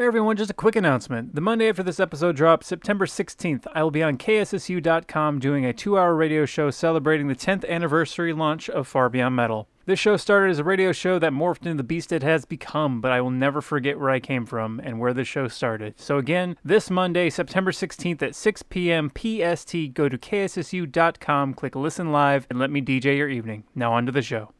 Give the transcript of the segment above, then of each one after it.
Hey everyone, just a quick announcement. The Monday after this episode drops, September 16th, I will be on KSSU.com doing a two hour radio show celebrating the 10th anniversary launch of Far Beyond Metal. This show started as a radio show that morphed into the beast it has become, but I will never forget where I came from and where the show started. So, again, this Monday, September 16th at 6 p.m. PST, go to KSSU.com, click Listen Live, and let me DJ your evening. Now, on to the show.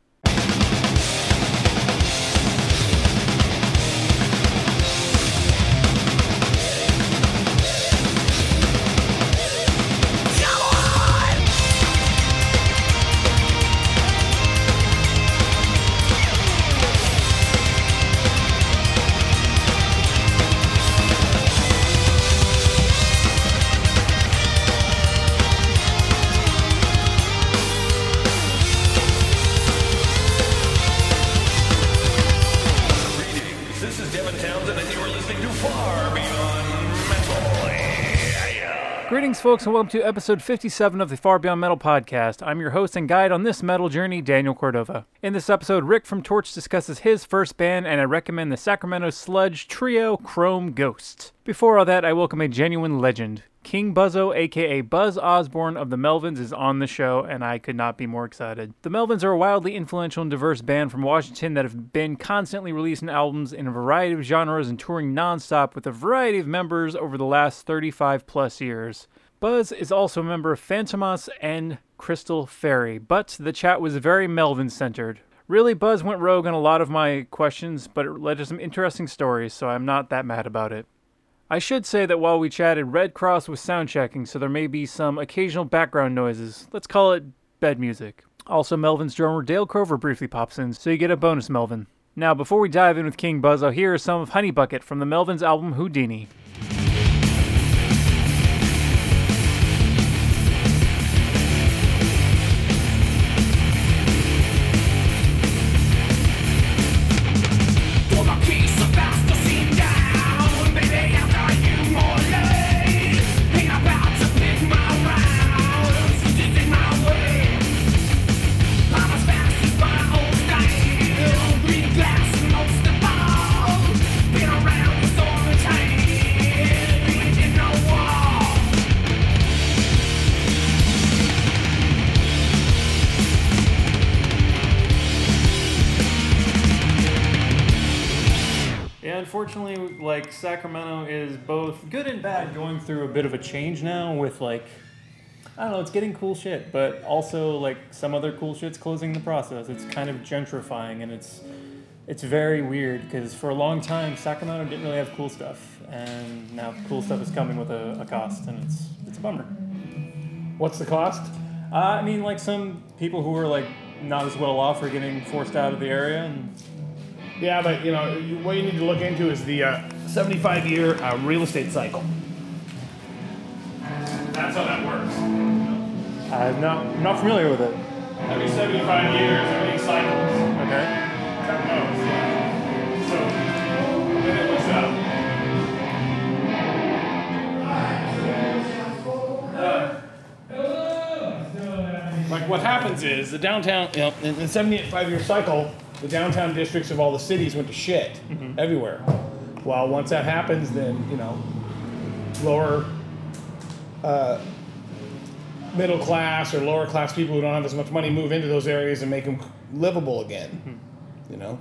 Folks, and welcome to episode 57 of the Far Beyond Metal podcast. I'm your host and guide on this metal journey, Daniel Cordova. In this episode, Rick from Torch discusses his first band, and I recommend the Sacramento sludge trio Chrome Ghost. Before all that, I welcome a genuine legend. King Buzzo, aka Buzz Osborne of the Melvins, is on the show, and I could not be more excited. The Melvins are a wildly influential and diverse band from Washington that have been constantly releasing albums in a variety of genres and touring nonstop with a variety of members over the last 35 plus years. Buzz is also a member of Fantômas and Crystal Fairy, but the chat was very Melvin centered. Really, Buzz went rogue on a lot of my questions, but it led to some interesting stories, so I'm not that mad about it. I should say that while we chatted, Red Kross was sound checking, so there may be some occasional background noises. Let's call it bed music. Also, Melvin's drummer Dale Crover briefly pops in, so you get a bonus Melvin. Now, before we dive in with King Buzzo, here is some of Honey Bucket from the Melvins album Houdini. Good and bad, going through a bit of a change now with like, I don't know, it's getting cool shit, but also like some other cool shit's closing the process. It's kind of gentrifying, and it's it's very weird because for a long time Sacramento didn't really have cool stuff, and now cool stuff is coming with a, a cost, and it's it's a bummer. What's the cost? Uh, I mean, like some people who are like not as well off are getting forced out of the area, and Yeah, but you know what you need to look into is the uh, 75 year uh, real estate cycle. That's how that works. I'm not I'm not familiar with it. Every 75 years, everything cycles. Okay. That goes. So then it looks up. Like what happens is the downtown, you know, in the 75 year cycle, the downtown districts of all the cities went to shit everywhere. Well, once that happens, then you know, lower uh, middle class or lower class people who don't have as much money move into those areas and make them livable again. You know,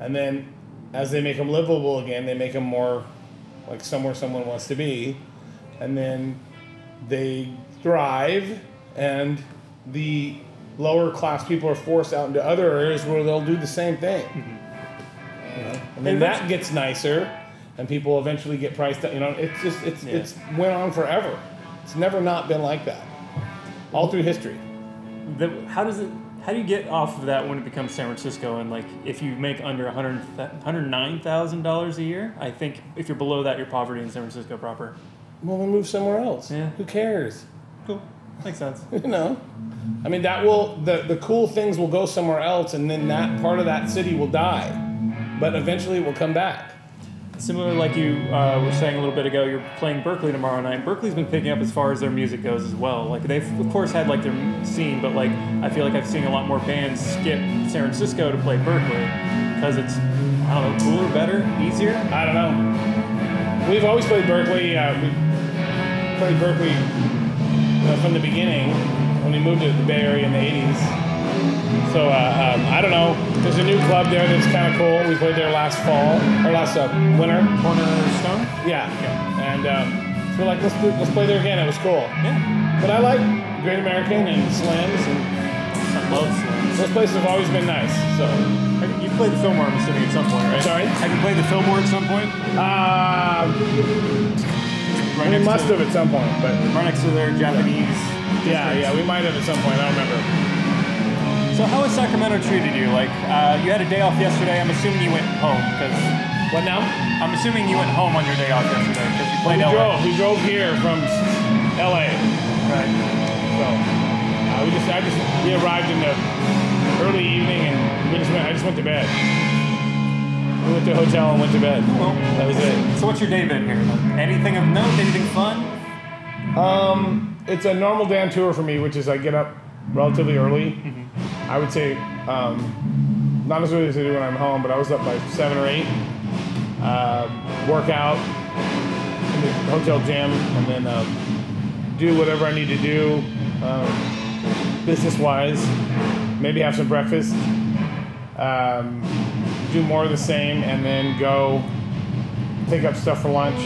and then as they make them livable again, they make them more like somewhere someone wants to be, and then they thrive, and the lower class people are forced out into other areas where they'll do the same thing. You know? And then that gets nicer, and people eventually get priced out. You know, it's just it's Yeah. it's went on forever. It's never not been like that, all through history. the, how does it how do you get off of that when it becomes San Francisco and like if you make under 100 $109,000 a year I think if you're below that you're poverty in San Francisco proper Well, then move somewhere else. Yeah. Who cares? cool makes sense You know, I mean that will the the cool things will go somewhere else, and then that part of that city will die, but eventually it will come back. Similar, like you uh, were saying a little bit ago, you're playing Berkeley tomorrow night. Berkeley's been picking up as far as their music goes as well. Like they've of course had like their scene, but like I feel like I've seen a lot more bands skip San Francisco to play Berkeley because it's I don't know cooler, better, easier. I don't know. we've always played Berkeley. Uh, we played Berkeley uh, from the beginning when we moved to the Bay Area in the 80s. So uh, um, I don't know. There's a new club there that's kind of cool. We played there last fall or last uh, winter. Cornerstone? Yeah. And um, so we're like, let's do, let's play there again. It was cool. Yeah. But I like Great American and Slims, and I love Slims. those places have always been nice. So You played the Fillmore, I'm assuming, at some point, right? Sorry? Have you played the Fillmore at some point? uh, Right we must to, have at some point, but Right next to their Japanese. yeah, yeah, we might have at some point. I don't remember. So how has Sacramento treated you? Like, uh, you had a day off yesterday. I'm assuming you went home because What now? I'm assuming you went home on your day off yesterday because you We played LA. drove. We drove here from L.A. Right. So uh, we just, I just, we arrived in the early evening, and we just went. I just went to bed. We went to a hotel and went to bed. Well, That was it. So what's your day been here? Anything of note? Anything fun? Um, it's a normal day on tour for me, which is I get up relatively early. I would say, um, not as early as I do when I'm home, but I was up by seven or eight. Uh, work out in the hotel gym, and then um, do whatever I need to do, um, business-wise. Maybe have some breakfast. Um, do more of the same, and then go pick up stuff for lunch.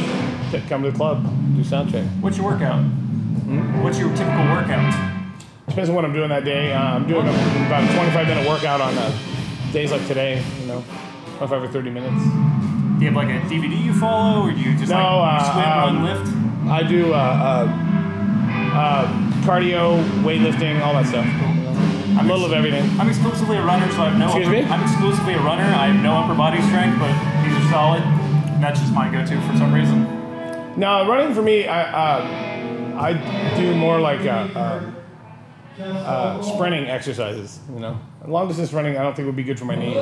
come to the club, do sound check. What's your workout? What's your typical workout? Depends on what I'm doing that day. Uh, I'm doing a, about a 25 minute workout on uh, days like today, you know, 25 or 30 minutes. Do you have like a DVD you follow, or do you just No, like uh, swim, um, run, lift? I do uh, uh, uh, cardio, weightlifting, all that stuff. A little of everything. I'm exclusively a runner, so I have no. Excuse upper, me? I'm exclusively a runner. I have no upper body strength, but these are solid. And that's just my go-to for some reason. Now, running for me, I, uh, I do more like uh, uh, uh, sprinting exercises, you know. Long distance running, I don't think would be good for my knees.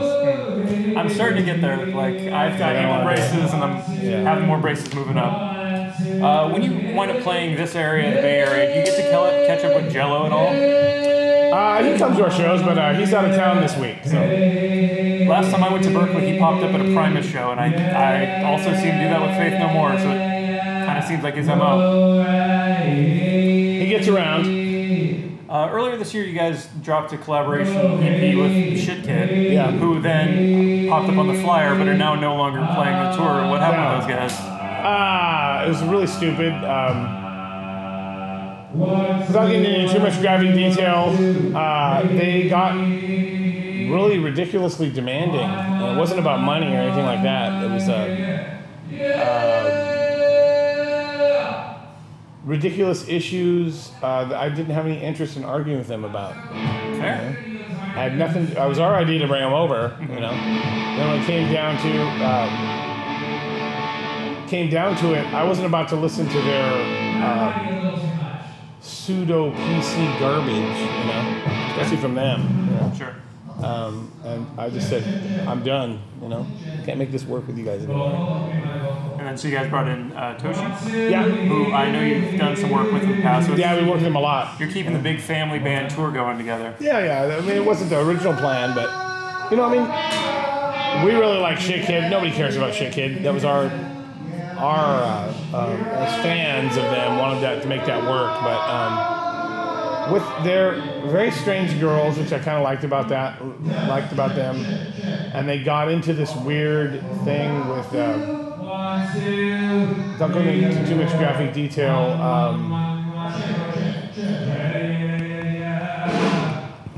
I'm starting to get there. Like I've got Yeah. ankle braces, and I'm Yeah. having more braces moving up. Uh, when you wind up playing this area, the Bay Area, do you get to kill- catch up with Jello at all? Uh, he comes to our shows, but uh, he's out of town this week, so. Last time I went to Berkeley, he popped up at a Primus show, and I, I also see him do that with Faith No More, so it kind of seems like his MO. He gets around. Uh, earlier this year, you guys dropped a collaboration EP with Shit Kid, Yeah. who then popped up on the flyer, but are now no longer playing the tour. What happened Yeah. to those guys? Ah, it was really stupid. Um, without getting into too much graphic detail, uh, they got really ridiculously demanding. And it wasn't about money or anything like that. It was uh, uh, ridiculous issues uh, that I didn't have any interest in arguing with them about. Fair. I had nothing. I was our idea to bring them over, you know. Then when it came down to um, came down to it, I wasn't about to listen to their um, pseudo PC garbage, you know, especially from them. You know? Sure. Um, and I just said, I'm done. You know, can't make this work with you guys anymore. And then so you guys brought in uh, Toshi, Yeah, who I know you've done some work with in the past. Yeah, we worked with them a lot. You're keeping the big family band tour going together. Yeah, yeah. I mean, it wasn't the original plan, but you know, I mean, we really like Shit Kid. Nobody cares about Shit Kid. That was our our uh, uh, as fans of them wanted that to make that work, but um, with their very strange girls, which I kind of liked about that, liked about them, and they got into this weird thing with. Uh, don't go into too much graphic detail. Um,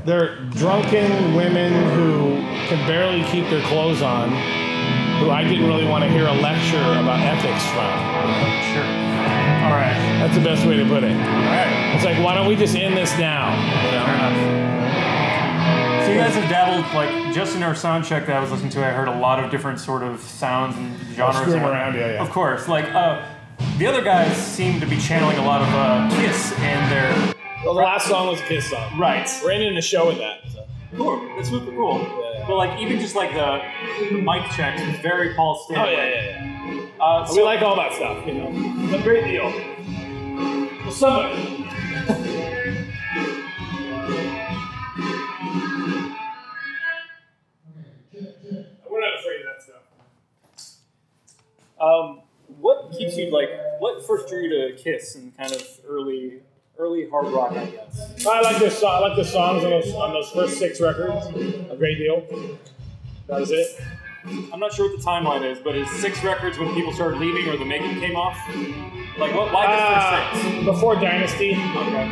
they're drunken women who can barely keep their clothes on, who I didn't really want to hear a lecture about ethics from. Sure. All right. That's the best way to put it. All right. It's like, why don't we just end this now? You Fair enough. So you guys have dabbled, like, just in our sound check that I was listening to, I heard a lot of different sort of sounds and genres. and around, yeah, yeah. Of course. Like, uh, the other guys seem to be channeling a lot of uh, Kiss and their... Well, the last song was a Kiss song. Right. We're ending the show with that. so. Cool. That's super cool. Yeah. But, like, even just, like, the, the mic checks was very Paul Oh Stanley. yeah, yeah, yeah. Uh, We like all that stuff, you know. It's a great deal. Somebody. We're not afraid of that stuff. um, what keeps you like? What first drew you to Kiss and kind of early, early hard rock? I guess. I like this. I like the songs on those, on those first six records a great deal. That was it. I'm not sure what the timeline is, but is six records when people started leaving or the makeup came off? Like, what? Why the first six? Uh, before Dynasty, Okay.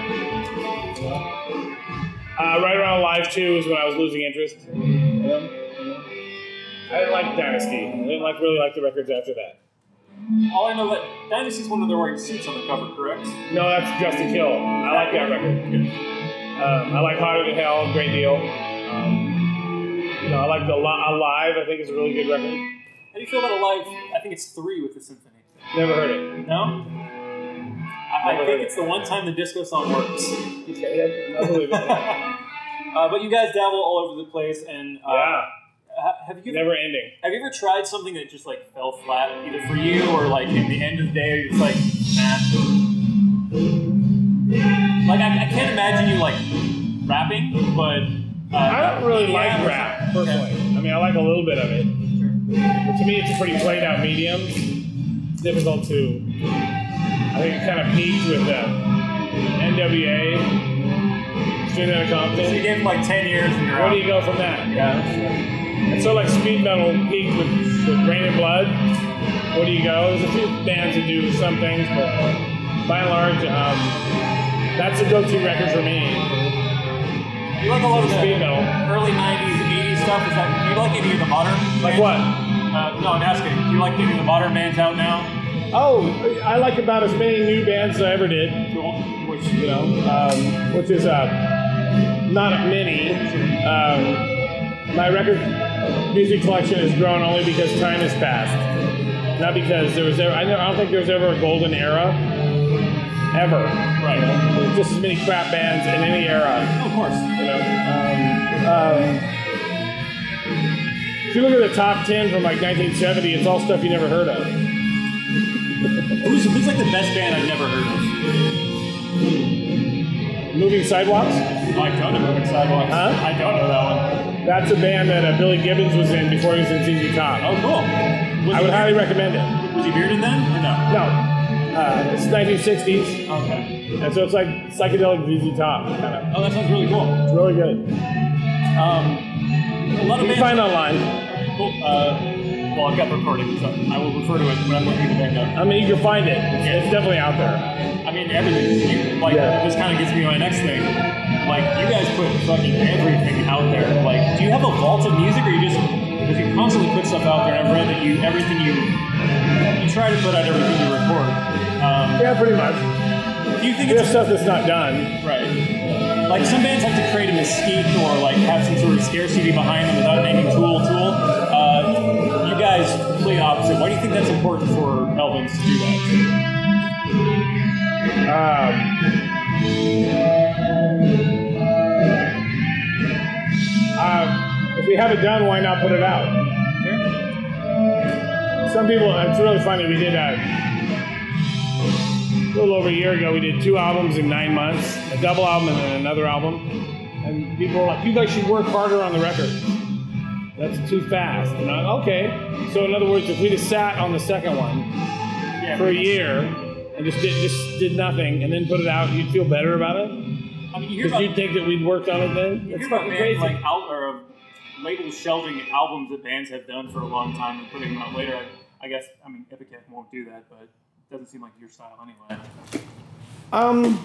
uh, right around Live Two is when I was losing interest. in. I didn't like Dynasty. I didn't like really like the records after that. All I know that Dynasty's one of they're wearing suits on the cover, correct? No, that's Dressed to Kill. I like that record. Um, I like Hotter Than Hell, a great deal. You know, I like the Li- Alive. I think is a really good record. How do you feel about Alive? I think it's three with the symphony. Never heard it. No? I, I think heard it's the one time the disco song works. Okay, I believe it. uh, but you guys dabble all over the place, and uh, Yeah, have you never ending. have you ever tried something that just like fell flat, either for you or like in the end of the day, you're just like, nah. Like I, I can't imagine you like rapping, but uh, I don't really like rap personally. I mean, I like a little bit of it. But to me, it's a pretty played out medium. It's difficult to. I think it kind of peaked with uh, NWA, Straight Outta So you Compton. gave him like ten years, and you're Where out. do you go from that? Yeah. And so, like speed metal peaked with, with Reign in Blood. Where do you go? There's a few bands that do some things, but by and large, um, that's the go-to record for me. You like a lot of speed metal. early '90s, '80s stuff. Is that do you like any of the modern? Like bands? what? Uh, no, I'm asking. Do you like any of the modern bands out now? Oh, I like about as many new bands as I ever did. Cool. Which you know, um, which is uh, not many. Um, my record music collection has grown only because time has passed, not because there was ever. I, don't think there was ever a golden era, ever. Right. You know, just as many crap bands in any era. of course. You know. Um, um, if you look at the top ten from like 1970, it's all stuff you never heard of. Who's, who's like the best band I've never heard of? Moving Sidewalks. I don't know Moving Sidewalks. Huh? I don't know that one. That's a band that uh, Billy Gibbons was in before he was in ZZ Top. Oh, cool. Was I would highly recommend it. Was he bearded then or no? No, uh, it's 1960s, Okay. and so it's like psychedelic ZZ Top kind of. Oh, that sounds really cool. It's really good. Um, a lot of You bands. can find online. Cool. Uh, well, I've got the recording, so I will refer to it when I'm looking at the band up. I mean, you can find it. It's, it's definitely out there. I mean, everything. You, like, Yeah. this kind of gets me to my next thing. Like, you guys put fucking everything out there. Like, do you have a vault of music, or you just because you constantly put stuff out there? And I've read that you everything you you try to put out everything you record. Um, Yeah, pretty much. do you think There's it's stuff that's not done. right? Like some bands have to create a mystique or like have some sort of scarcity behind them without naming Tool Tool. Uh, you guys complete opposite. Why do you think that's important for Melvins to do that? Um, uh, if we have it done, why not put it out? Some people, it's really funny. We did a, a little over a year ago. We did two albums in nine months, a double album and then another album. And people were like, "You guys should work harder on the record. That's too fast." And I, okay. So in other words, if we just sat on the second one Yeah, for a year and just did just did nothing and then put it out, you'd feel better about it I mean, you you'd think that we'd worked on it then. You It's fucking crazy. like out or labels shelving albums that bands have done for a long time and putting them out later. I, I guess I mean Epitaph won't do that, but doesn't seem like your style anyway. Um,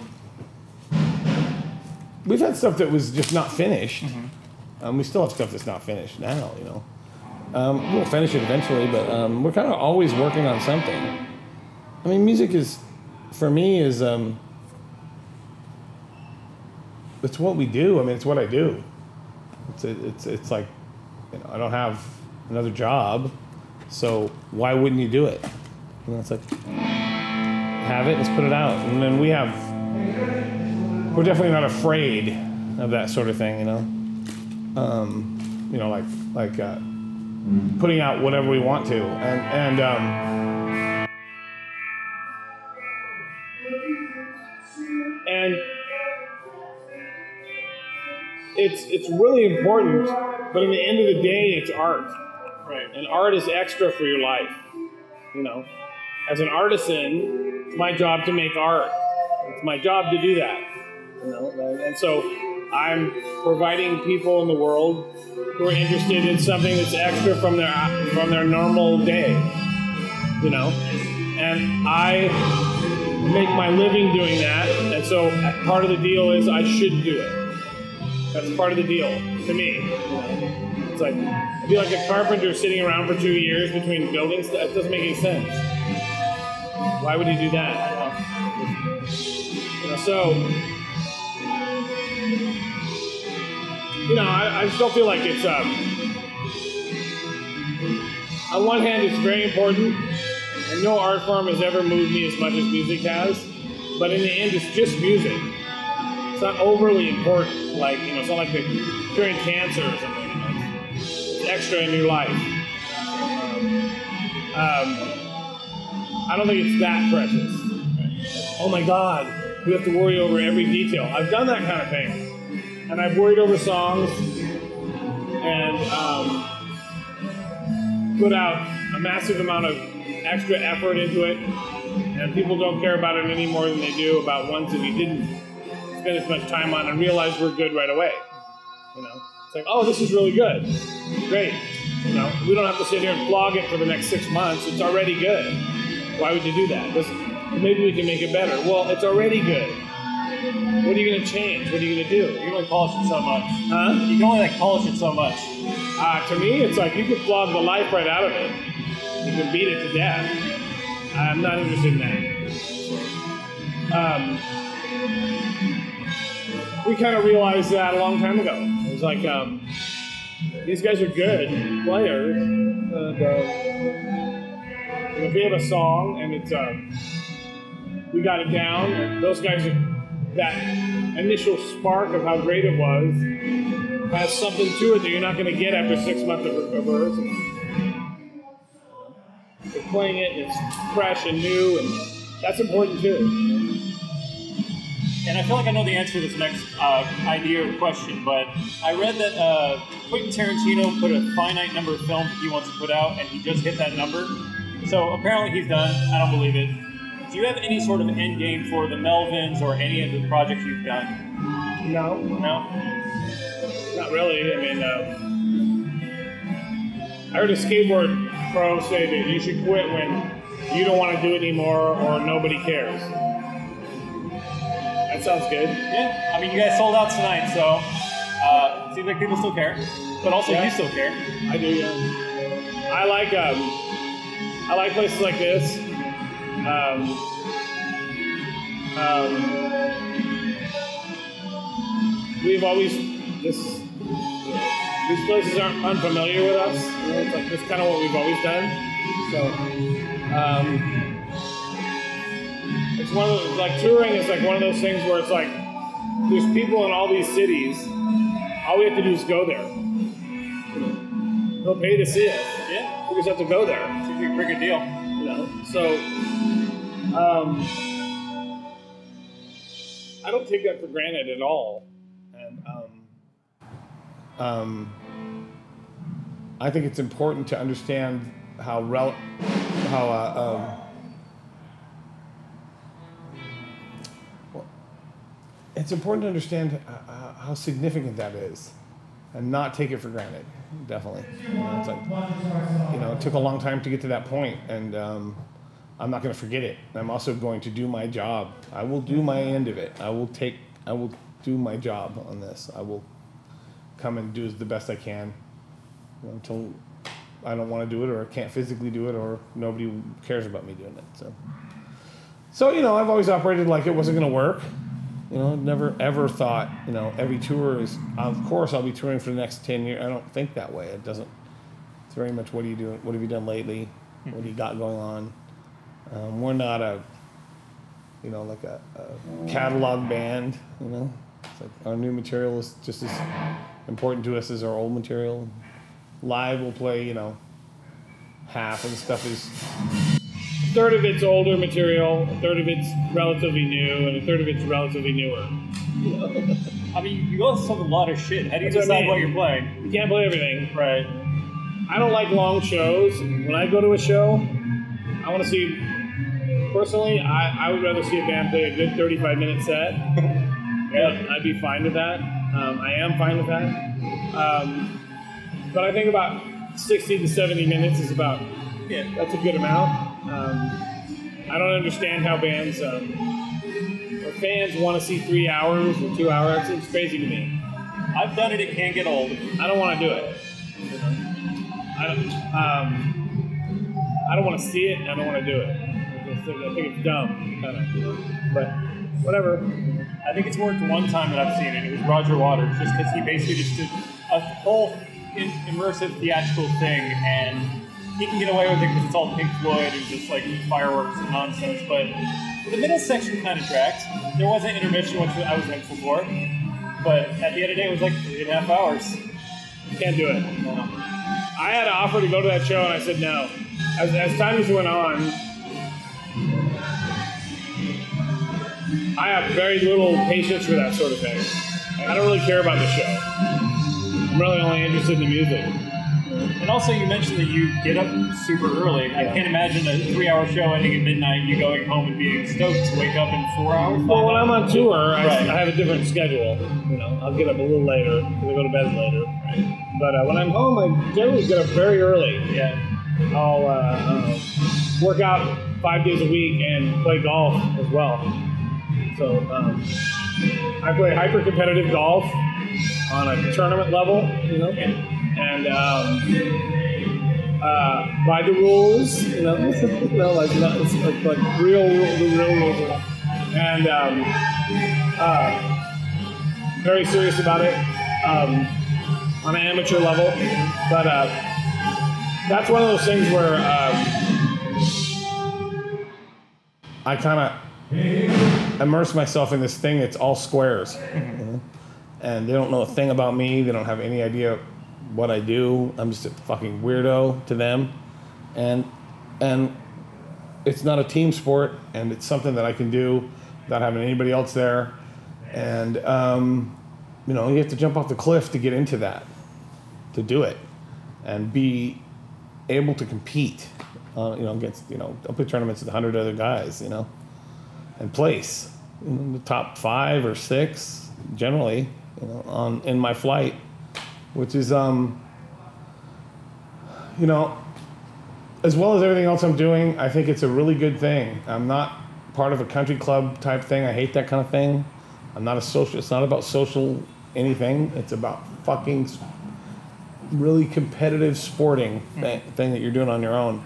we've had stuff that was just not finished. Um, we still have stuff that's not finished now. You know, um, we'll finish it eventually, but um, we're kind of always working on something. I mean, music is, for me, is um, it's what we do. I mean, it's what I do. It's it's it's like, you know, I don't have another job, so why wouldn't you do it? You know, it's like have it, let's put it out. And then we have, we're definitely not afraid of that sort of thing, you know? Um, you know, like, like, uh, putting out whatever we want to. And, and, um, and it's, it's really important, but in the end of the day, it's art. Right. And art is extra for your life, you know? As an artisan, it's my job to make art. It's my job to do that. You know, and so I'm providing people in the world who are interested in something that's extra from their from their normal day. You know, and I make my living doing that, and so part of the deal is I should do it. That's part of the deal to me. It's like I'd be like a carpenter sitting around for two years between buildings. That doesn't make any sense. Why would he do that? You know, so you know, I, I still feel like it's um, on one hand it's very important, and no art form has ever moved me as much as music has. But in the end, it's just music. It's not overly important. Like you know, it's not like curing cancer or something. You know? It's extra in your life. Um, I don't think it's that precious. Oh my God, we have to worry over every detail. I've done that kind of thing, and I've worried over songs and um, put out a massive amount of extra effort into it, and people don't care about it any more than they do about ones that we didn't spend as much time on and realize we're good right away. You know, it's like, oh, this is really good, great. You know, we don't have to sit here and flog it for the next six months. It's already good. Why would you do that? This, maybe we can make it better. Well, it's already good. What are you going to change? What are you going to do? You can only polish it so much. Huh? You can only like polish it so much. Uh, to me, it's like you could flog the life right out of it. You can beat it to death. I'm not interested in that. Um, we kind of realized that a long time ago. It was like, um, these guys are good players. And, uh, if we have a song and it's, um, we got it down, those guys are, that initial spark of how great it was has something to it that you're not going to get after six months of, of rehearsing. They're playing it, and it's fresh and new, and that's important too. And I feel like I know the answer to this next uh, idea or question, but I read that uh, Quentin Tarantino put a finite number of films he wants to put out, and he just hit that number. So apparently he's done. I don't believe it. Do you have any sort of end game for the Melvins or any of the projects you've done? No, No? not really. I mean, uh, I heard a skateboard pro say that you should quit when you don't want to do it anymore or nobody cares. That sounds good. Yeah. I mean, you guys sold out tonight, so uh, seems like people still care. But also, Yeah. you still care. I do, yeah. I like um, I like places like this. Um, um, we've always this these places aren't unfamiliar with us. You know, it's like kind of what we've always done. So um, it's one of those, like touring is like one of those things where it's like there's people in all these cities. All we have to do is go there. They'll pay to see us. Yeah. We just have to go there. A pretty good deal. You know. So um, I don't take that for granted at all. And um, um, I think it's important to understand how rel- how uh, um, well, it's important to understand uh, uh, how significant that is, and not take it for granted. Definitely, you know, it's like you know, it took a long time to get to that point, and um, I'm not going to forget it. I'm also going to do my job. I will do my end of it. I will take. I will do my job on this. I will come and do the best I can until I don't want to do it, or I can't physically do it, or nobody cares about me doing it. So, so you know, I've always operated like it wasn't going to work. You know, never ever thought, you know, every tour is, of course, I'll be touring for the next 10 years. I don't think that way. It doesn't, it's very much what are you doing? What have you done lately? What do you got going on? Um, we're not a, you know, like a, a catalog band, you know. It's like our new material is just as important to us as our old material. Live, we'll play, you know, half of the stuff is third of it's older material, a third of it's relatively new, and a third of it's relatively newer. I mean, you go through a lot of shit. How do you That's what I mean. what you're playing? You can't play everything. Right. I don't like long shows. When I go to a show, I want to see Personally, I, I would rather see a band play a good 35 minute set. yeah, I'd be fine with that. Um, I am fine with that. Um, but I think about 60 to 70 minutes is about Yeah. that's a good amount. Um, I don't understand how bands um, or fans want to see three hours or two hours. Seems crazy to me. I've done it. It can't get old. I don't want to do it. I don't. Um, I don't want to see it. I don't want to do it. I think, I think it's dumb, kind of. But whatever. I think it's worked one time that I've seen it. It was Roger Waters, just because he basically just did a whole in- immersive theatrical thing, and he can get away with it because it's all Pink Floyd and just like fireworks and nonsense. But the middle section kind of dragged. There was an intermission, which I was thankful for. But at the end of the day, it was like three and a half hours. Can't do it. I had an offer to go to that show, and I said no. As, as time just went on, I have very little patience for that sort of thing. I don't really care about the show. I'm really only interested in the music. And also, you mentioned that you get up super early. I can't imagine a three-hour show ending at midnight. You going home and being stoked to wake up in four hours. Well, when I'm on tour, I, Right. I have a different schedule. You know, I'll get up a little later because I go to bed later. But uh, when I'm home, I generally get up very early. Yeah. I'll uh, uh, work out five days a week and play golf as well. So um, I play hyper competitive golf on a tournament level, you know, and um, uh, by the rules, you know, no, like, not, it's like, like real, the real rules, and um, uh, very serious about it um, on an amateur level, but. Uh, that's one of those things where um, I kind of immerse myself in this thing. It's all squares, know? and they don't know a thing about me. They don't have any idea what I do. I'm just a fucking weirdo to them, and and it's not a team sport, and it's something that I can do without having anybody else there, and um, you know you have to jump off the cliff to get into that, to do it, and be able to compete, uh, you know, against you know, I'll play tournaments with hundred other guys, you know, and place in the top five or six generally, you know, on in my flight, which is um, you know, as well as everything else I'm doing, I think it's a really good thing. I'm not part of a country club type thing. I hate that kind of thing. I'm not a social. It's not about social anything. It's about fucking really competitive sporting thing, thing that you're doing on your own.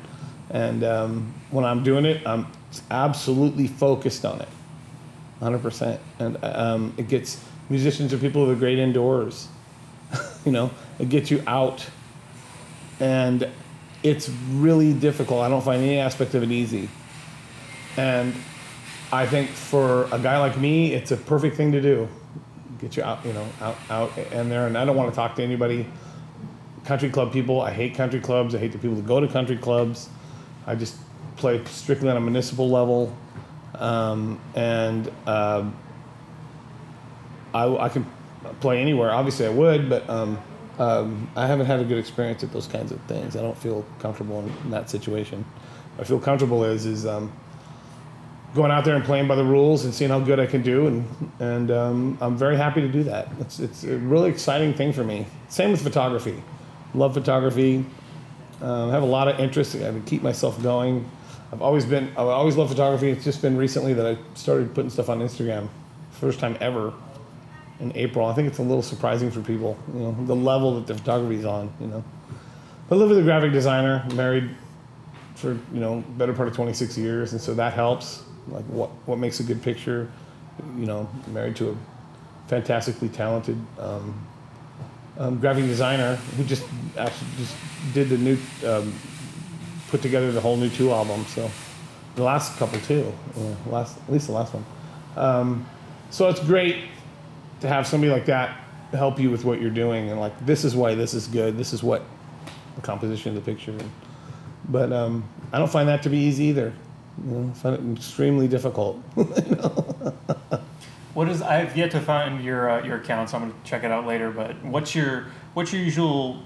And um, when I'm doing it, I'm absolutely focused on it, 100%. And um, it gets musicians are people who are great indoors. you know, it gets you out. And it's really difficult. I don't find any aspect of it easy. And I think for a guy like me, it's a perfect thing to do. Get you out, you know, out, out and there. And I don't want to talk to anybody country club people. I hate country clubs. I hate the people that go to country clubs. I just play strictly on a municipal level, um, and um, I, I can play anywhere. Obviously, I would, but um, um, I haven't had a good experience at those kinds of things. I don't feel comfortable in, in that situation. What I feel comfortable is is um, going out there and playing by the rules and seeing how good I can do, and and um, I'm very happy to do that. It's it's a really exciting thing for me. Same with photography. Love photography. Um, have a lot of interest. I can keep myself going. I've always been. I've always loved photography. It's just been recently that I started putting stuff on Instagram. First time ever in April. I think it's a little surprising for people. You know the level that the photography is on. You know, I live with a graphic designer. Married for you know better part of 26 years, and so that helps. Like what what makes a good picture? You know, married to a fantastically talented um, um, graphic designer who just actually just did the new um, put together the whole new two album. So the last couple too, yeah, last at least the last one. Um, so it's great to have somebody like that help you with what you're doing and like this is why this is good. This is what the composition of the picture. But um, I don't find that to be easy either. You know, I find it extremely difficult. What is? I've yet to find your uh, your account, so I'm gonna check it out later. But what's your what's your usual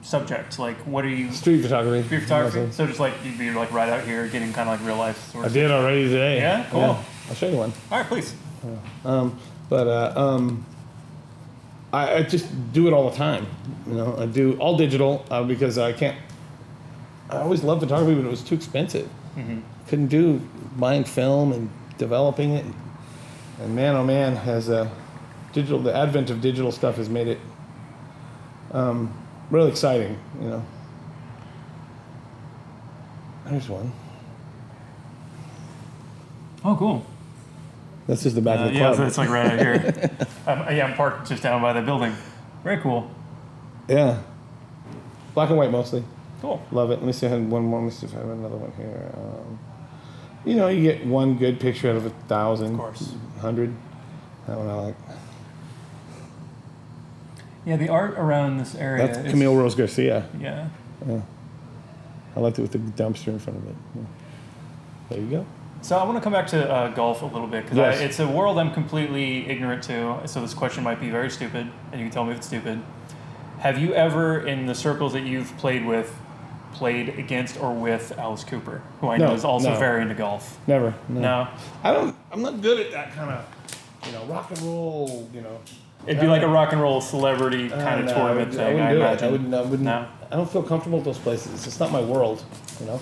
subject? Like, what are you? Street photography. Street photography. So just like you'd be like right out here getting kind of like real life. Sort I did already today. Yeah? Cool. I'll show you one. All right, please. But uh, um, I, I just do it all the time. You know, I do all digital uh, because I can't. I always loved photography, but it was too expensive. Couldn't do buying film and developing it. And man, oh man, has a digital. The advent of digital stuff has made it um, really exciting. You know. There's one. Oh, cool. That's just the back Uh, of the yeah, club. so it's like right out here. um, yeah, I'm parked just down by the building. Very cool. yeah. Black and white mostly. Cool. Love it. Let me see. I had one more. Let me see if I have another one here. Um, you know, you get one good picture out of a thousand, Of course. hundred. That one I like. Yeah, the art around this area. That's Camille Rose Garcia. Yeah. I liked it with the dumpster in front of it. Yeah. There you go. So I want to come back to uh, golf a little bit because Yes. it's a world I'm completely ignorant to. So this question might be very stupid, and you can tell me if it's stupid. Have you ever, in the circles that you've played with, played against or with Alice Cooper, who I know is also no. very into golf? Never. No. No, I don't. I'm not good at that kind of, you know, rock and roll. You know. it'd be like a rock and roll celebrity kind of Uh, no, tournament I, thing. I I, wouldn't do imagine. it. I wouldn't. I wouldn't. No. I don't feel comfortable with those places. It's not my world. You know.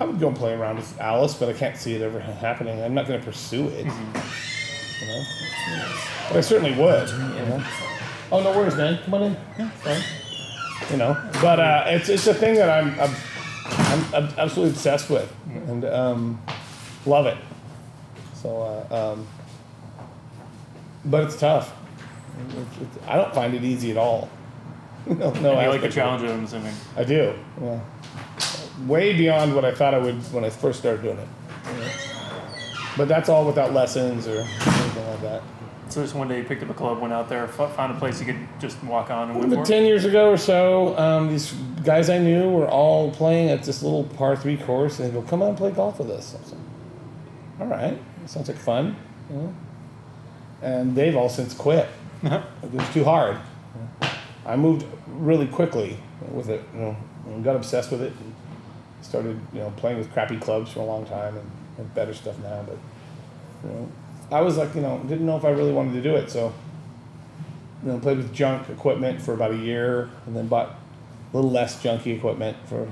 I would go and play around with Alice, but I can't see it ever happening. I'm not going to pursue it. Mm-hmm. You know. But I certainly would. You know. Oh no worries, man. Come on in. Yeah, fine. You know. But uh, it's it's a thing that I'm I'm, I'm, absolutely obsessed with and um, love it. So. Uh, um, but it's tough. It's, it's, I don't find it easy at all. no, no. You like the aspect of it. challenge of it, I'm assuming. I do. Yeah. Way beyond what I thought I would when I first started doing it. you know. But that's all without lessons or anything like that. So just one day you picked up a club, went out there, found a place you could just walk on and went ten years ago or so, um, these guys I knew were all playing at this little par three course, and they go, "Come on, and play golf with us." I was like, "All right, sounds like fun." You know? And they've all since quit. It was too hard. I moved really quickly with it. You know, and got obsessed with it. And started, you know, playing with crappy clubs for a long time, and better stuff now. But you know, I was like, you know, didn't know if I really wanted to do it, so you know, played with junk equipment for about a year, and then bought a little less junky equipment for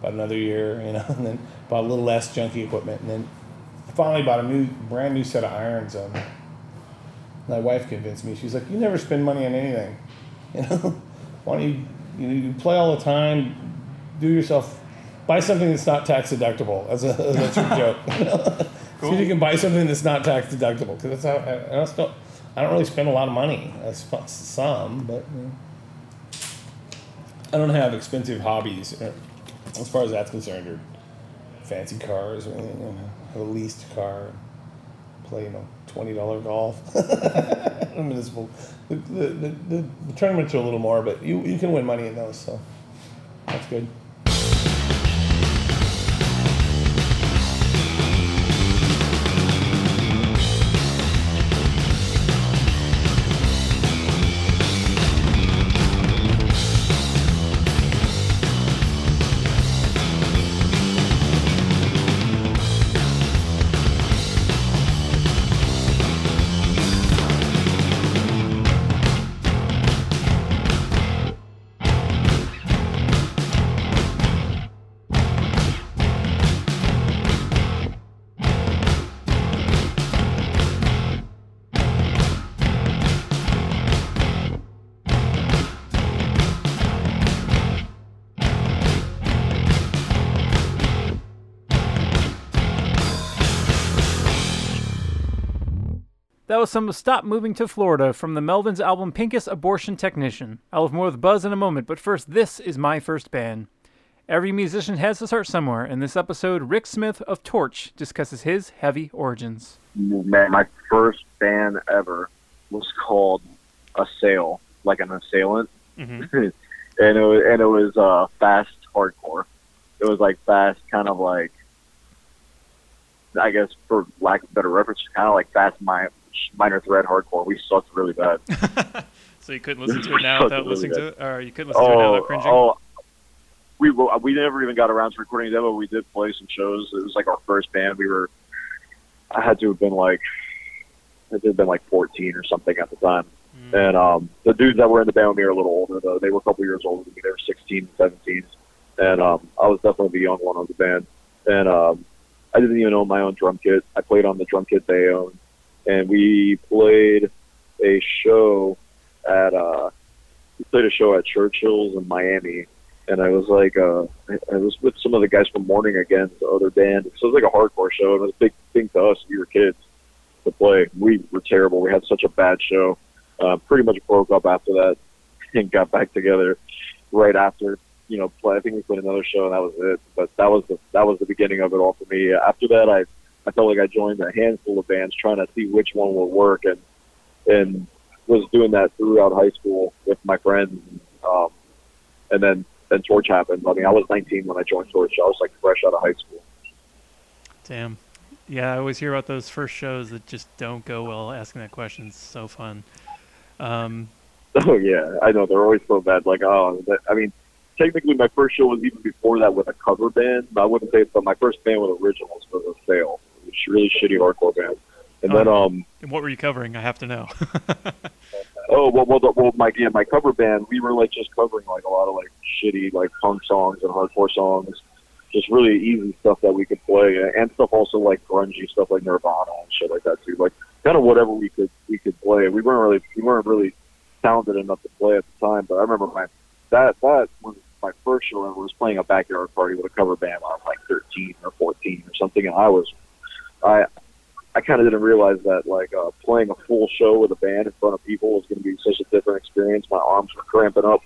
about another year, you know, and then bought a little less junky equipment, and then finally bought a new, brand new set of irons. Um, my wife convinced me. She's like, "You never spend money on anything, you know. Why don't you, you, know, you play all the time, do yourself, buy something that's not tax deductible." As a, a cheap joke. See if you can buy something that's not tax deductible, because that's how I, I don't. I don't really spend a lot of money. I spent some, but you know. I don't have expensive hobbies uh, as far as that's concerned, or fancy cars or anything. You know, have a leased car, play you know twenty dollar golf. Municipal. The, the, the, the tournaments are a little more, but you you can win money in those, so that's good. Some Stop Moving to Florida from the Melvins album Pinkus Abortion Technician. I'll have more with Buzz in a moment, but first, this is my first band. Every musician has to start somewhere. In this episode, Rick Smith of Torch discusses his heavy origins. man, my first band ever was called Assail, like an assailant, and it was, and it was uh, fast hardcore. It was like fast, kind of like, I guess for lack of better reference, kind of like fast my minor threat hardcore. We sucked really bad. So you couldn't listen to it now without really listening to it, or you couldn't listen to it now Oh, without cringing. oh, we we never even got around to recording a demo. We did play some shows. It was like our first band. We were, I had to have been like, I had to have been like 14 or something at the time. And um, the dudes that were in the band with me are a little older though. They were a couple years older than me. They were 16, 17, and um, I was definitely the young one of the band. And um, I didn't even own my own drum kit. I played on the drum kit they owned, and we played a show at uh, we played a show at Churchill's in Miami, and I was like, uh, I, was with some of the guys from Morning Again, the other band. So it was like a hardcore show, and it was a big thing to us. We were kids to play. We were terrible. We had such a bad show. Uh, pretty much broke up after that, and got back together right after. You know, play. I think we played another show, and that was it. But that was the that was the beginning of it all for me. After that, I I felt like I joined a handful of bands trying to see which one would work, and and was doing that throughout high school with my friends. Um, and then then Torch happened. I mean, I was 19 when I joined Torch. I was like fresh out of high school. Damn. Yeah, I always hear about those first shows that just don't go well. Asking that question is so fun. Um, Oh yeah, I know they're always so bad. Like oh, I mean, technically my first show was even before that with a cover band. But I wouldn't say it's but my first band with originals was a sale. It was a really shitty hardcore band. And then Oh. um and what were you covering? I have to know. oh well well, the, well my yeah my cover band we were like just covering like a lot of like shitty like punk songs and hardcore songs, just really easy stuff that we could play and stuff also like grungy stuff like Nirvana and shit like that too. Like kind of whatever we could we could play. We weren't really we weren't really talented enough to play at the time, but I remember my that that was my first show ever was playing a backyard party with a cover band when I was like 13 or 14 or something, and I was I I kind of didn't realize that like uh, playing a full show with a band in front of people was going to be such a different experience. My arms were cramping up,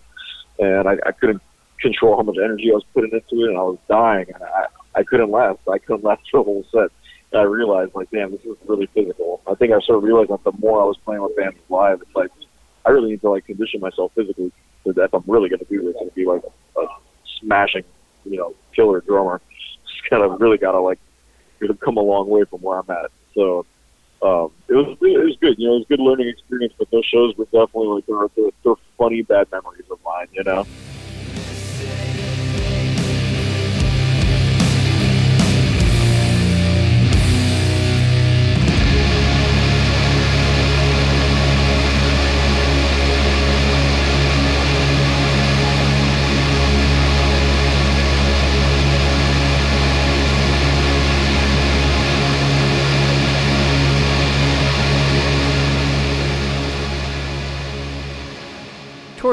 and I, I couldn't control how much energy I was putting into it, and I was dying, and I I couldn't last. I couldn't last through a whole set. And I realized like, damn, this is really physical. I think I started realizing that the more I was playing with bands live, it's like I really need to like condition myself physically so that if I'm really going to do this and be like a smashing, you know, killer drummer, just kind of really got to like know, come a long way from where I'm at. So um, it was it was good. You know, it was a good learning experience. But those shows were definitely like they're, they're, they're funny bad memories of mine. You know.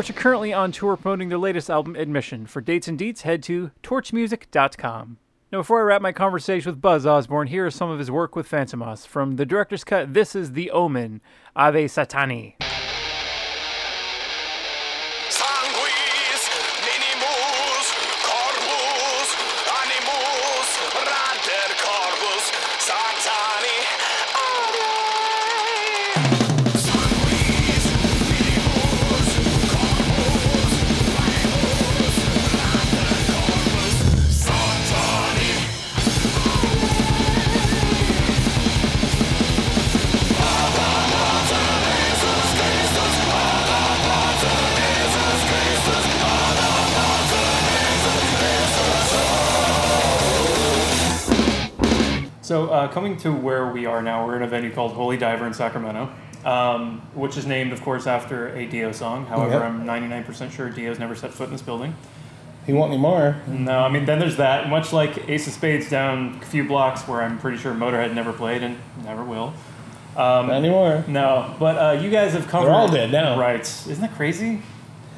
Torch are currently on tour promoting their latest album, Admission. For dates and deets, head to torchmusic.com. Now, before I wrap my conversation with Buzz Osborne, here is some of his work with Fantômas. From the director's cut, this is The Omen, Ave Satani. To where we are now, we're in a venue called Holy Diver in Sacramento, um, which is named, of course, after a Dio song. However, Yep. I'm 99% sure Dio's never set foot in this building. He want any more? No, I mean, then there's that. Much like Ace of Spades down a few blocks where I'm pretty sure Motorhead never played and never will. Not anymore. No, but uh, you guys have covered. They're all dead now. Right. Isn't that crazy?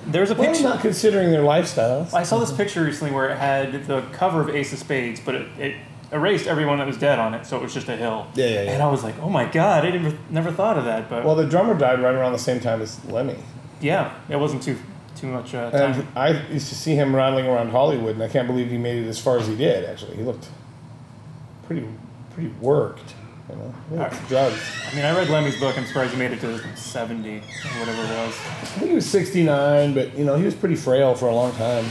There's a Well, picture. not considering their lifestyles. I saw this picture recently where it had the cover of Ace of Spades, but it, it erased everyone that was dead on it, so it was just a hill. Yeah, yeah, yeah. And I was like, oh my god, I didn't never thought of that. But Well, the drummer died right around the same time as Lemmy, yeah, it wasn't too too much uh, time. and I used to see him rattling around Hollywood, and I can't believe he made it as far as he did. Actually, he looked pretty pretty worked. You know, looked drugs. I mean, I read Lemmy's book. I'm surprised he made it to 70 or whatever it was. I think he was 69, but you know, he was pretty frail for a long time.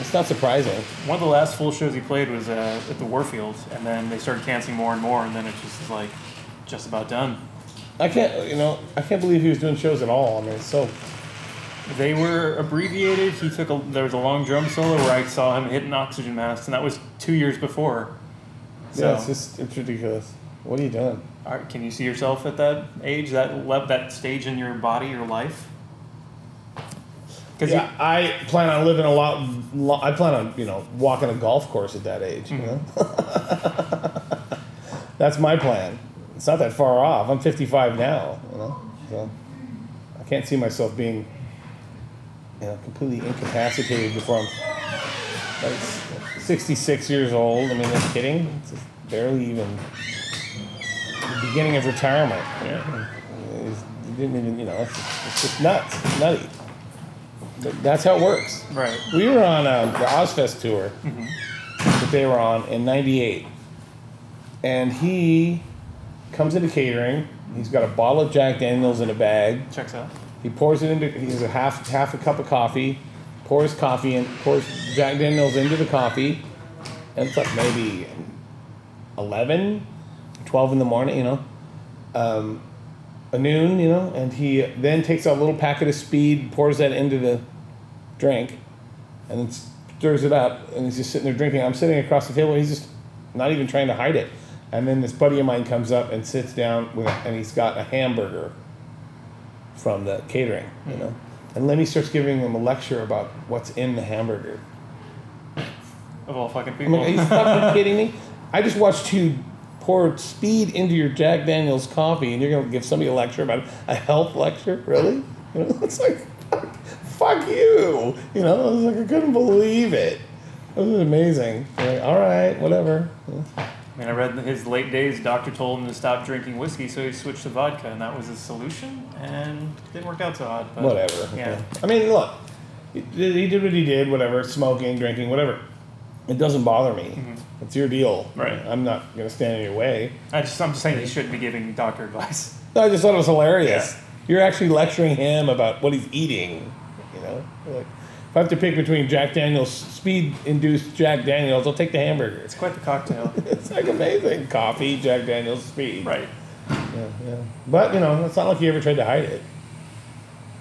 It's not surprising. One of the last full shows he played was uh, at the Warfield, and then they started canceling more and more, and then it just is like just about done. I can't, you know, I can't believe he was doing shows at all. I mean, so. They were abbreviated. He took a there was a long drum solo where I saw him hitting oxygen masks, and that was two years before. So, Yeah, it's just it's ridiculous. What are you doing? all right, can you see yourself at that age, that le- that stage in your body, your life? Because Yeah, I plan on living a lot. lo- I plan on you know walking a golf course at that age. You mm-hmm. know, that's my plan. It's not that far off. I'm 55 now. You know, so I can't see myself being you know completely incapacitated before I'm like 66 years old. I mean, you kidding? It's just barely even the beginning of retirement. yeah. It's- You didn't even, you know, it's it's just nuts, nutty. That's how it works. Right. We were on um, the Ozzfest tour that they were on in '98, and he comes into catering. He's got a bottle of Jack Daniels in a bag. Checks out. He pours it into. He has a half half a cup of coffee. Pours coffee and pours Jack Daniels into the coffee, and it's like maybe 11, 12 in the morning. You know, um, a noon. You know, and he then takes a little packet of Speed, pours that into the drink, and then stirs it up, and he's just sitting there drinking. I'm sitting across the table. He's just not even trying to hide it. And then this buddy of mine comes up and sits down with, and he's got a hamburger from the catering, you hmm. know. And Lemmy starts giving him a lecture about what's in the hamburger. Of all fucking I'm people. like, are you fucking kidding me? I just watched you pour speed into your Jack Daniels coffee, and you're gonna give somebody a lecture about a health lecture? Really? You know, it's like, fuck you. You know, I was like, I couldn't believe it. It was amazing. Like, all right, whatever. I mean, I read in his late days, doctor told him to stop drinking whiskey, so he switched to vodka, and that was his solution, and didn't work out so hot. But Whatever. Yeah. I mean, look, he did what he did, whatever, smoking, drinking, whatever. It doesn't bother me. It's your deal. Mm-hmm. Right. I'm not going to stand in your way. I just, I'm just saying he shouldn't be giving doctor advice. No, I just thought it was hilarious. Yeah. You're actually lecturing him about what he's eating. You know, like if I have to pick between Jack Daniels, speed-induced Jack Daniels, I'll take the hamburger. It's quite the cocktail. It's like amazing. Coffee, Jack Daniels, speed. right. Yeah, yeah. But you know, it's not like he ever tried to hide it.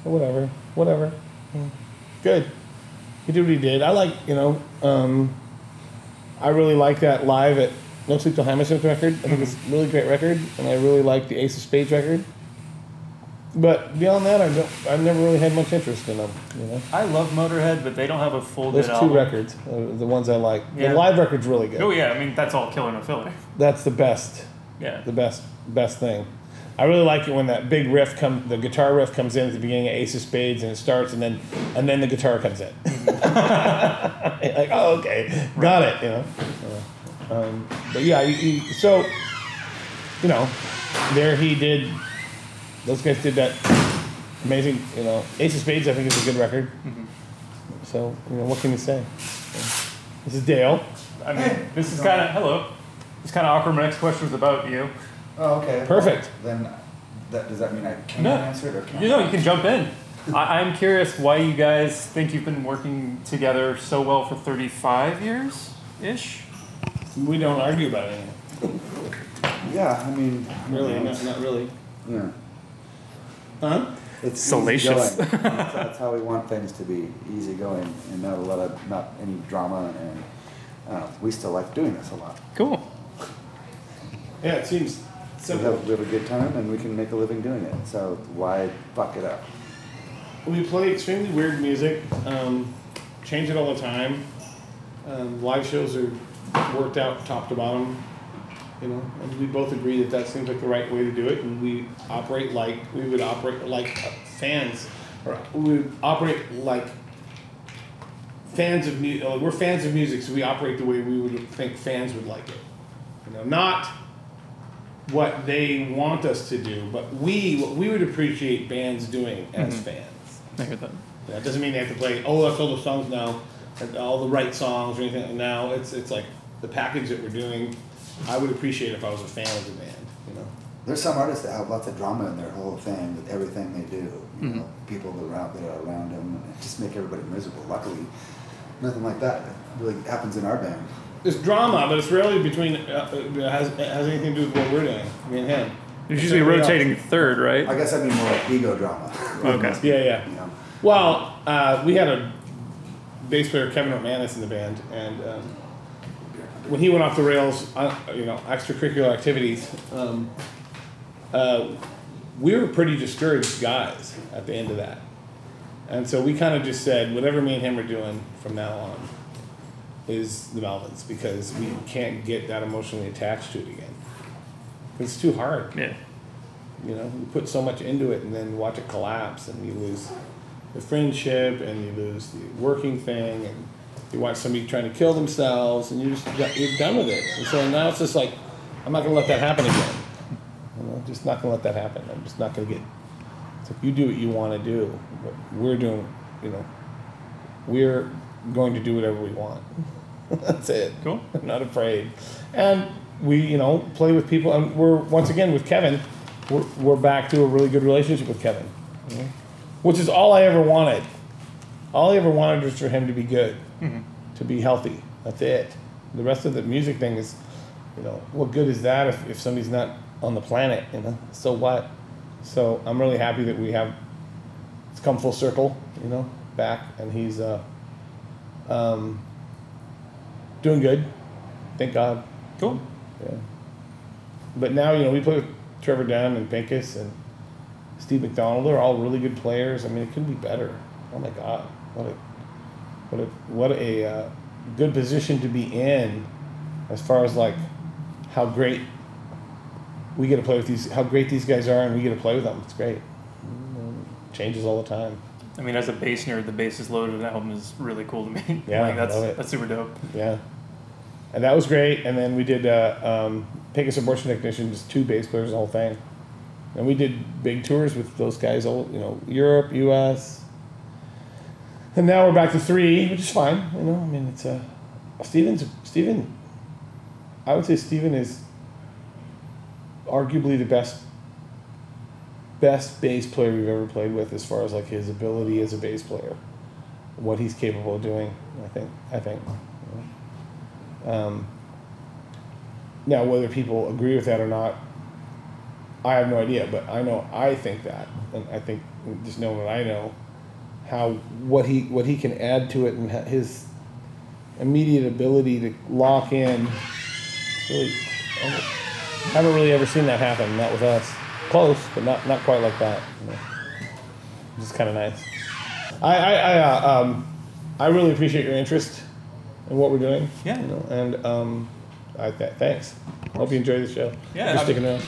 But whatever, whatever. Hmm. Good. He did what he did. I like, you know, um, I really like that live at No Sleep Till Hammersmith record. I think it's a really great record, and I really like the Ace of Spades record. But beyond that, I don't. I've never really had much interest in them. You know, I love Motorhead, but they don't have a full There's two album. records, are the ones I like. Yeah. The live record's really good. Oh yeah, I mean that's all killer no filler. That's the best. Yeah. the best best thing. I really like it when that big riff come, the guitar riff comes in at the beginning of Ace of Spades, and it starts, and then and then the guitar comes in. like, oh, okay, got it. You know. Uh, um, but yeah, you, you, so you know, there he did. Those guys did that amazing. You know, Ace of Spades, I think, is a good record. So you know, what can you say? This is Dale. I mean, this is kind of hello. It's kind of awkward. My next question was about you. Oh, okay. Perfect. Then, that, does that mean I can No. answer it or can You know, you can jump in. I, I'm curious why you guys think you've been working together so well for 35 years ish. We don't argue about anything. Yeah, I mean, Really, not, not really. yeah. Huh? It's Salacious. that's, that's how we want things to be, easygoing and not a lot of, not any drama and, uh, we still like doing this a lot. Cool. Yeah, it seems We have, we have a good time and we can make a living doing it, so why fuck it up? We play extremely weird music, um, change it all the time. Um, live shows are worked out top to bottom, you know, and we both agree that that seems like the right way to do it, and we operate like we would operate like fans, or we operate like fans of music. Uh, we're fans of music, so we operate the way we would think fans would like it. You know, not what they want us to do, but we what we would appreciate bands doing as mm-hmm. fans. I hear that. That doesn't mean they have to play. Oh, that's all the songs now, and all the right songs or anything. Now it's it's like the package that we're doing. I would appreciate if I was a fan of the band. You know. There's some artists that have lots of drama in their whole thing with everything they do. You mm-hmm. know, people that are, out, that are around them and just make everybody miserable. Luckily, nothing like that really happens in our band. There's drama, but it's rarely between uh, uh, has has anything to do with what we're doing. Me and him. There's usually a rotating third, right? I guess I mean more like ego drama. Okay. Yeah, yeah. You know, Well, uh, we had a bass player, Kevin Rutmanis, in the band, and um, when he went off the rails, uh, you know, extracurricular activities, um, uh, we were pretty discouraged guys at the end of that. And so we kind of just said, whatever me and him are doing from now on is the Melvins because we can't get that emotionally attached to it again. It's too hard. Yeah. You know, you put so much into it and then watch it collapse and you lose the friendship and you lose the working thing and you watch somebody trying to kill themselves and you're just you're done with it. And so now it's just like I'm not gonna let that happen again. You know, just not gonna let that happen. I'm just not gonna get. So you do what you want to do. But we're doing, you know, we're going to do whatever we want. That's it. Cool. I'm not afraid. And we, you know, play with people. And we're, once again, with Kevin, we're, we're back to a really good relationship with Kevin, know, which is all I ever wanted. All I ever wanted was for him to be good, to be healthy. That's it. The rest of the music thing is, you know, what good is that if, if somebody's not on the planet, you know? So what? So I'm really happy that we have, it's come full circle, you know, back, and he's, uh, um, doing good. Thank God. Cool. Yeah. But now, you know, we play with Trevor Dunn and Pinkus and Steve McDonald. They're all really good players. I mean, it couldn't be better. Oh my God. What a, what a, what a uh, good position to be in as far as like how great we get to play with these, how great these guys are and we get to play with them. It's great. Changes all the time. I mean, as a bass nerd, the Basses Loaded and that album is really cool to me. Yeah, like that's love it. that's super dope. Yeah. And that was great. And then we did uh, um, Pinkus Abortion Technician, just two bass players, the whole thing. And we did big tours with those guys, all you know, Europe, U.S. And now we're back to three, which is fine. You know, I mean, it's uh, Steven's Steven. I would say Steven is arguably the best best bass player we've ever played with, as far as like his ability as a bass player, what he's capable of doing. I think. I think. Um, now, whether people agree with that or not, I have no idea. But I know I think that, and I think just knowing what I know, how what he what he can add to it and his immediate ability to lock in. Really, I haven't really ever seen that happen. Not with us. Close, but not not quite like that. You know. Is kind of nice. I I I, uh, um, I really appreciate your interest in what we're doing. Yeah. You know, and um, I th- thanks. Hope you enjoy the show. Yeah, For sticking around.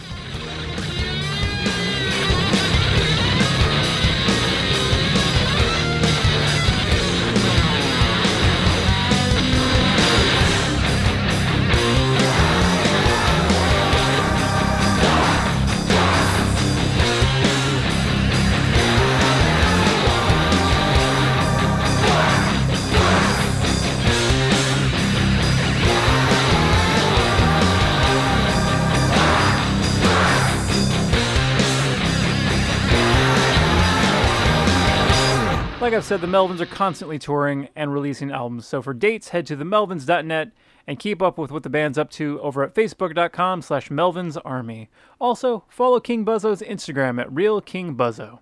Like I've said, the Melvins are constantly touring and releasing albums. So for dates, head to themelvins.net and keep up with what the band's up to over at facebook.com slash melvinsarmy. Also, follow King Buzzo's Instagram at realkingbuzzo.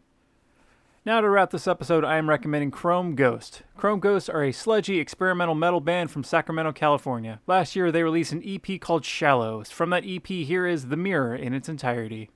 Now to wrap this episode, I am recommending Chrome Ghost. Chrome Ghost are a sludgy experimental metal band from Sacramento, California. Last year, they released an EP called Shallows. From that EP, here is The Mirror in its entirety.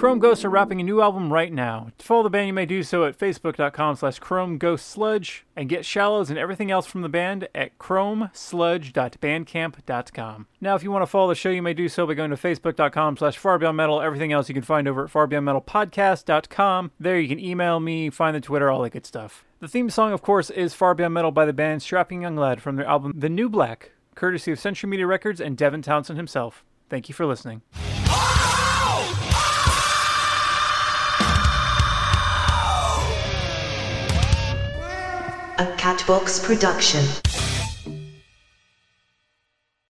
Chrome Ghosts are wrapping a new album right now. To follow the band, you may do so at facebook.com slash chromeghostsludge and get Shallows and everything else from the band at chromesludge.bandcamp.com. Now, if you want to follow the show, you may do so by going to facebook.com slash farbeyondmetal. Everything else you can find over at farbeyondmetalpodcast.com. There you can email me, find the Twitter, all that good stuff. The theme song, of course, is Far Beyond Metal by the band Strapping Young Lad from their album The New Black, courtesy of Century Media Records and Devin Townsend himself. Thank you for listening. Catbox production.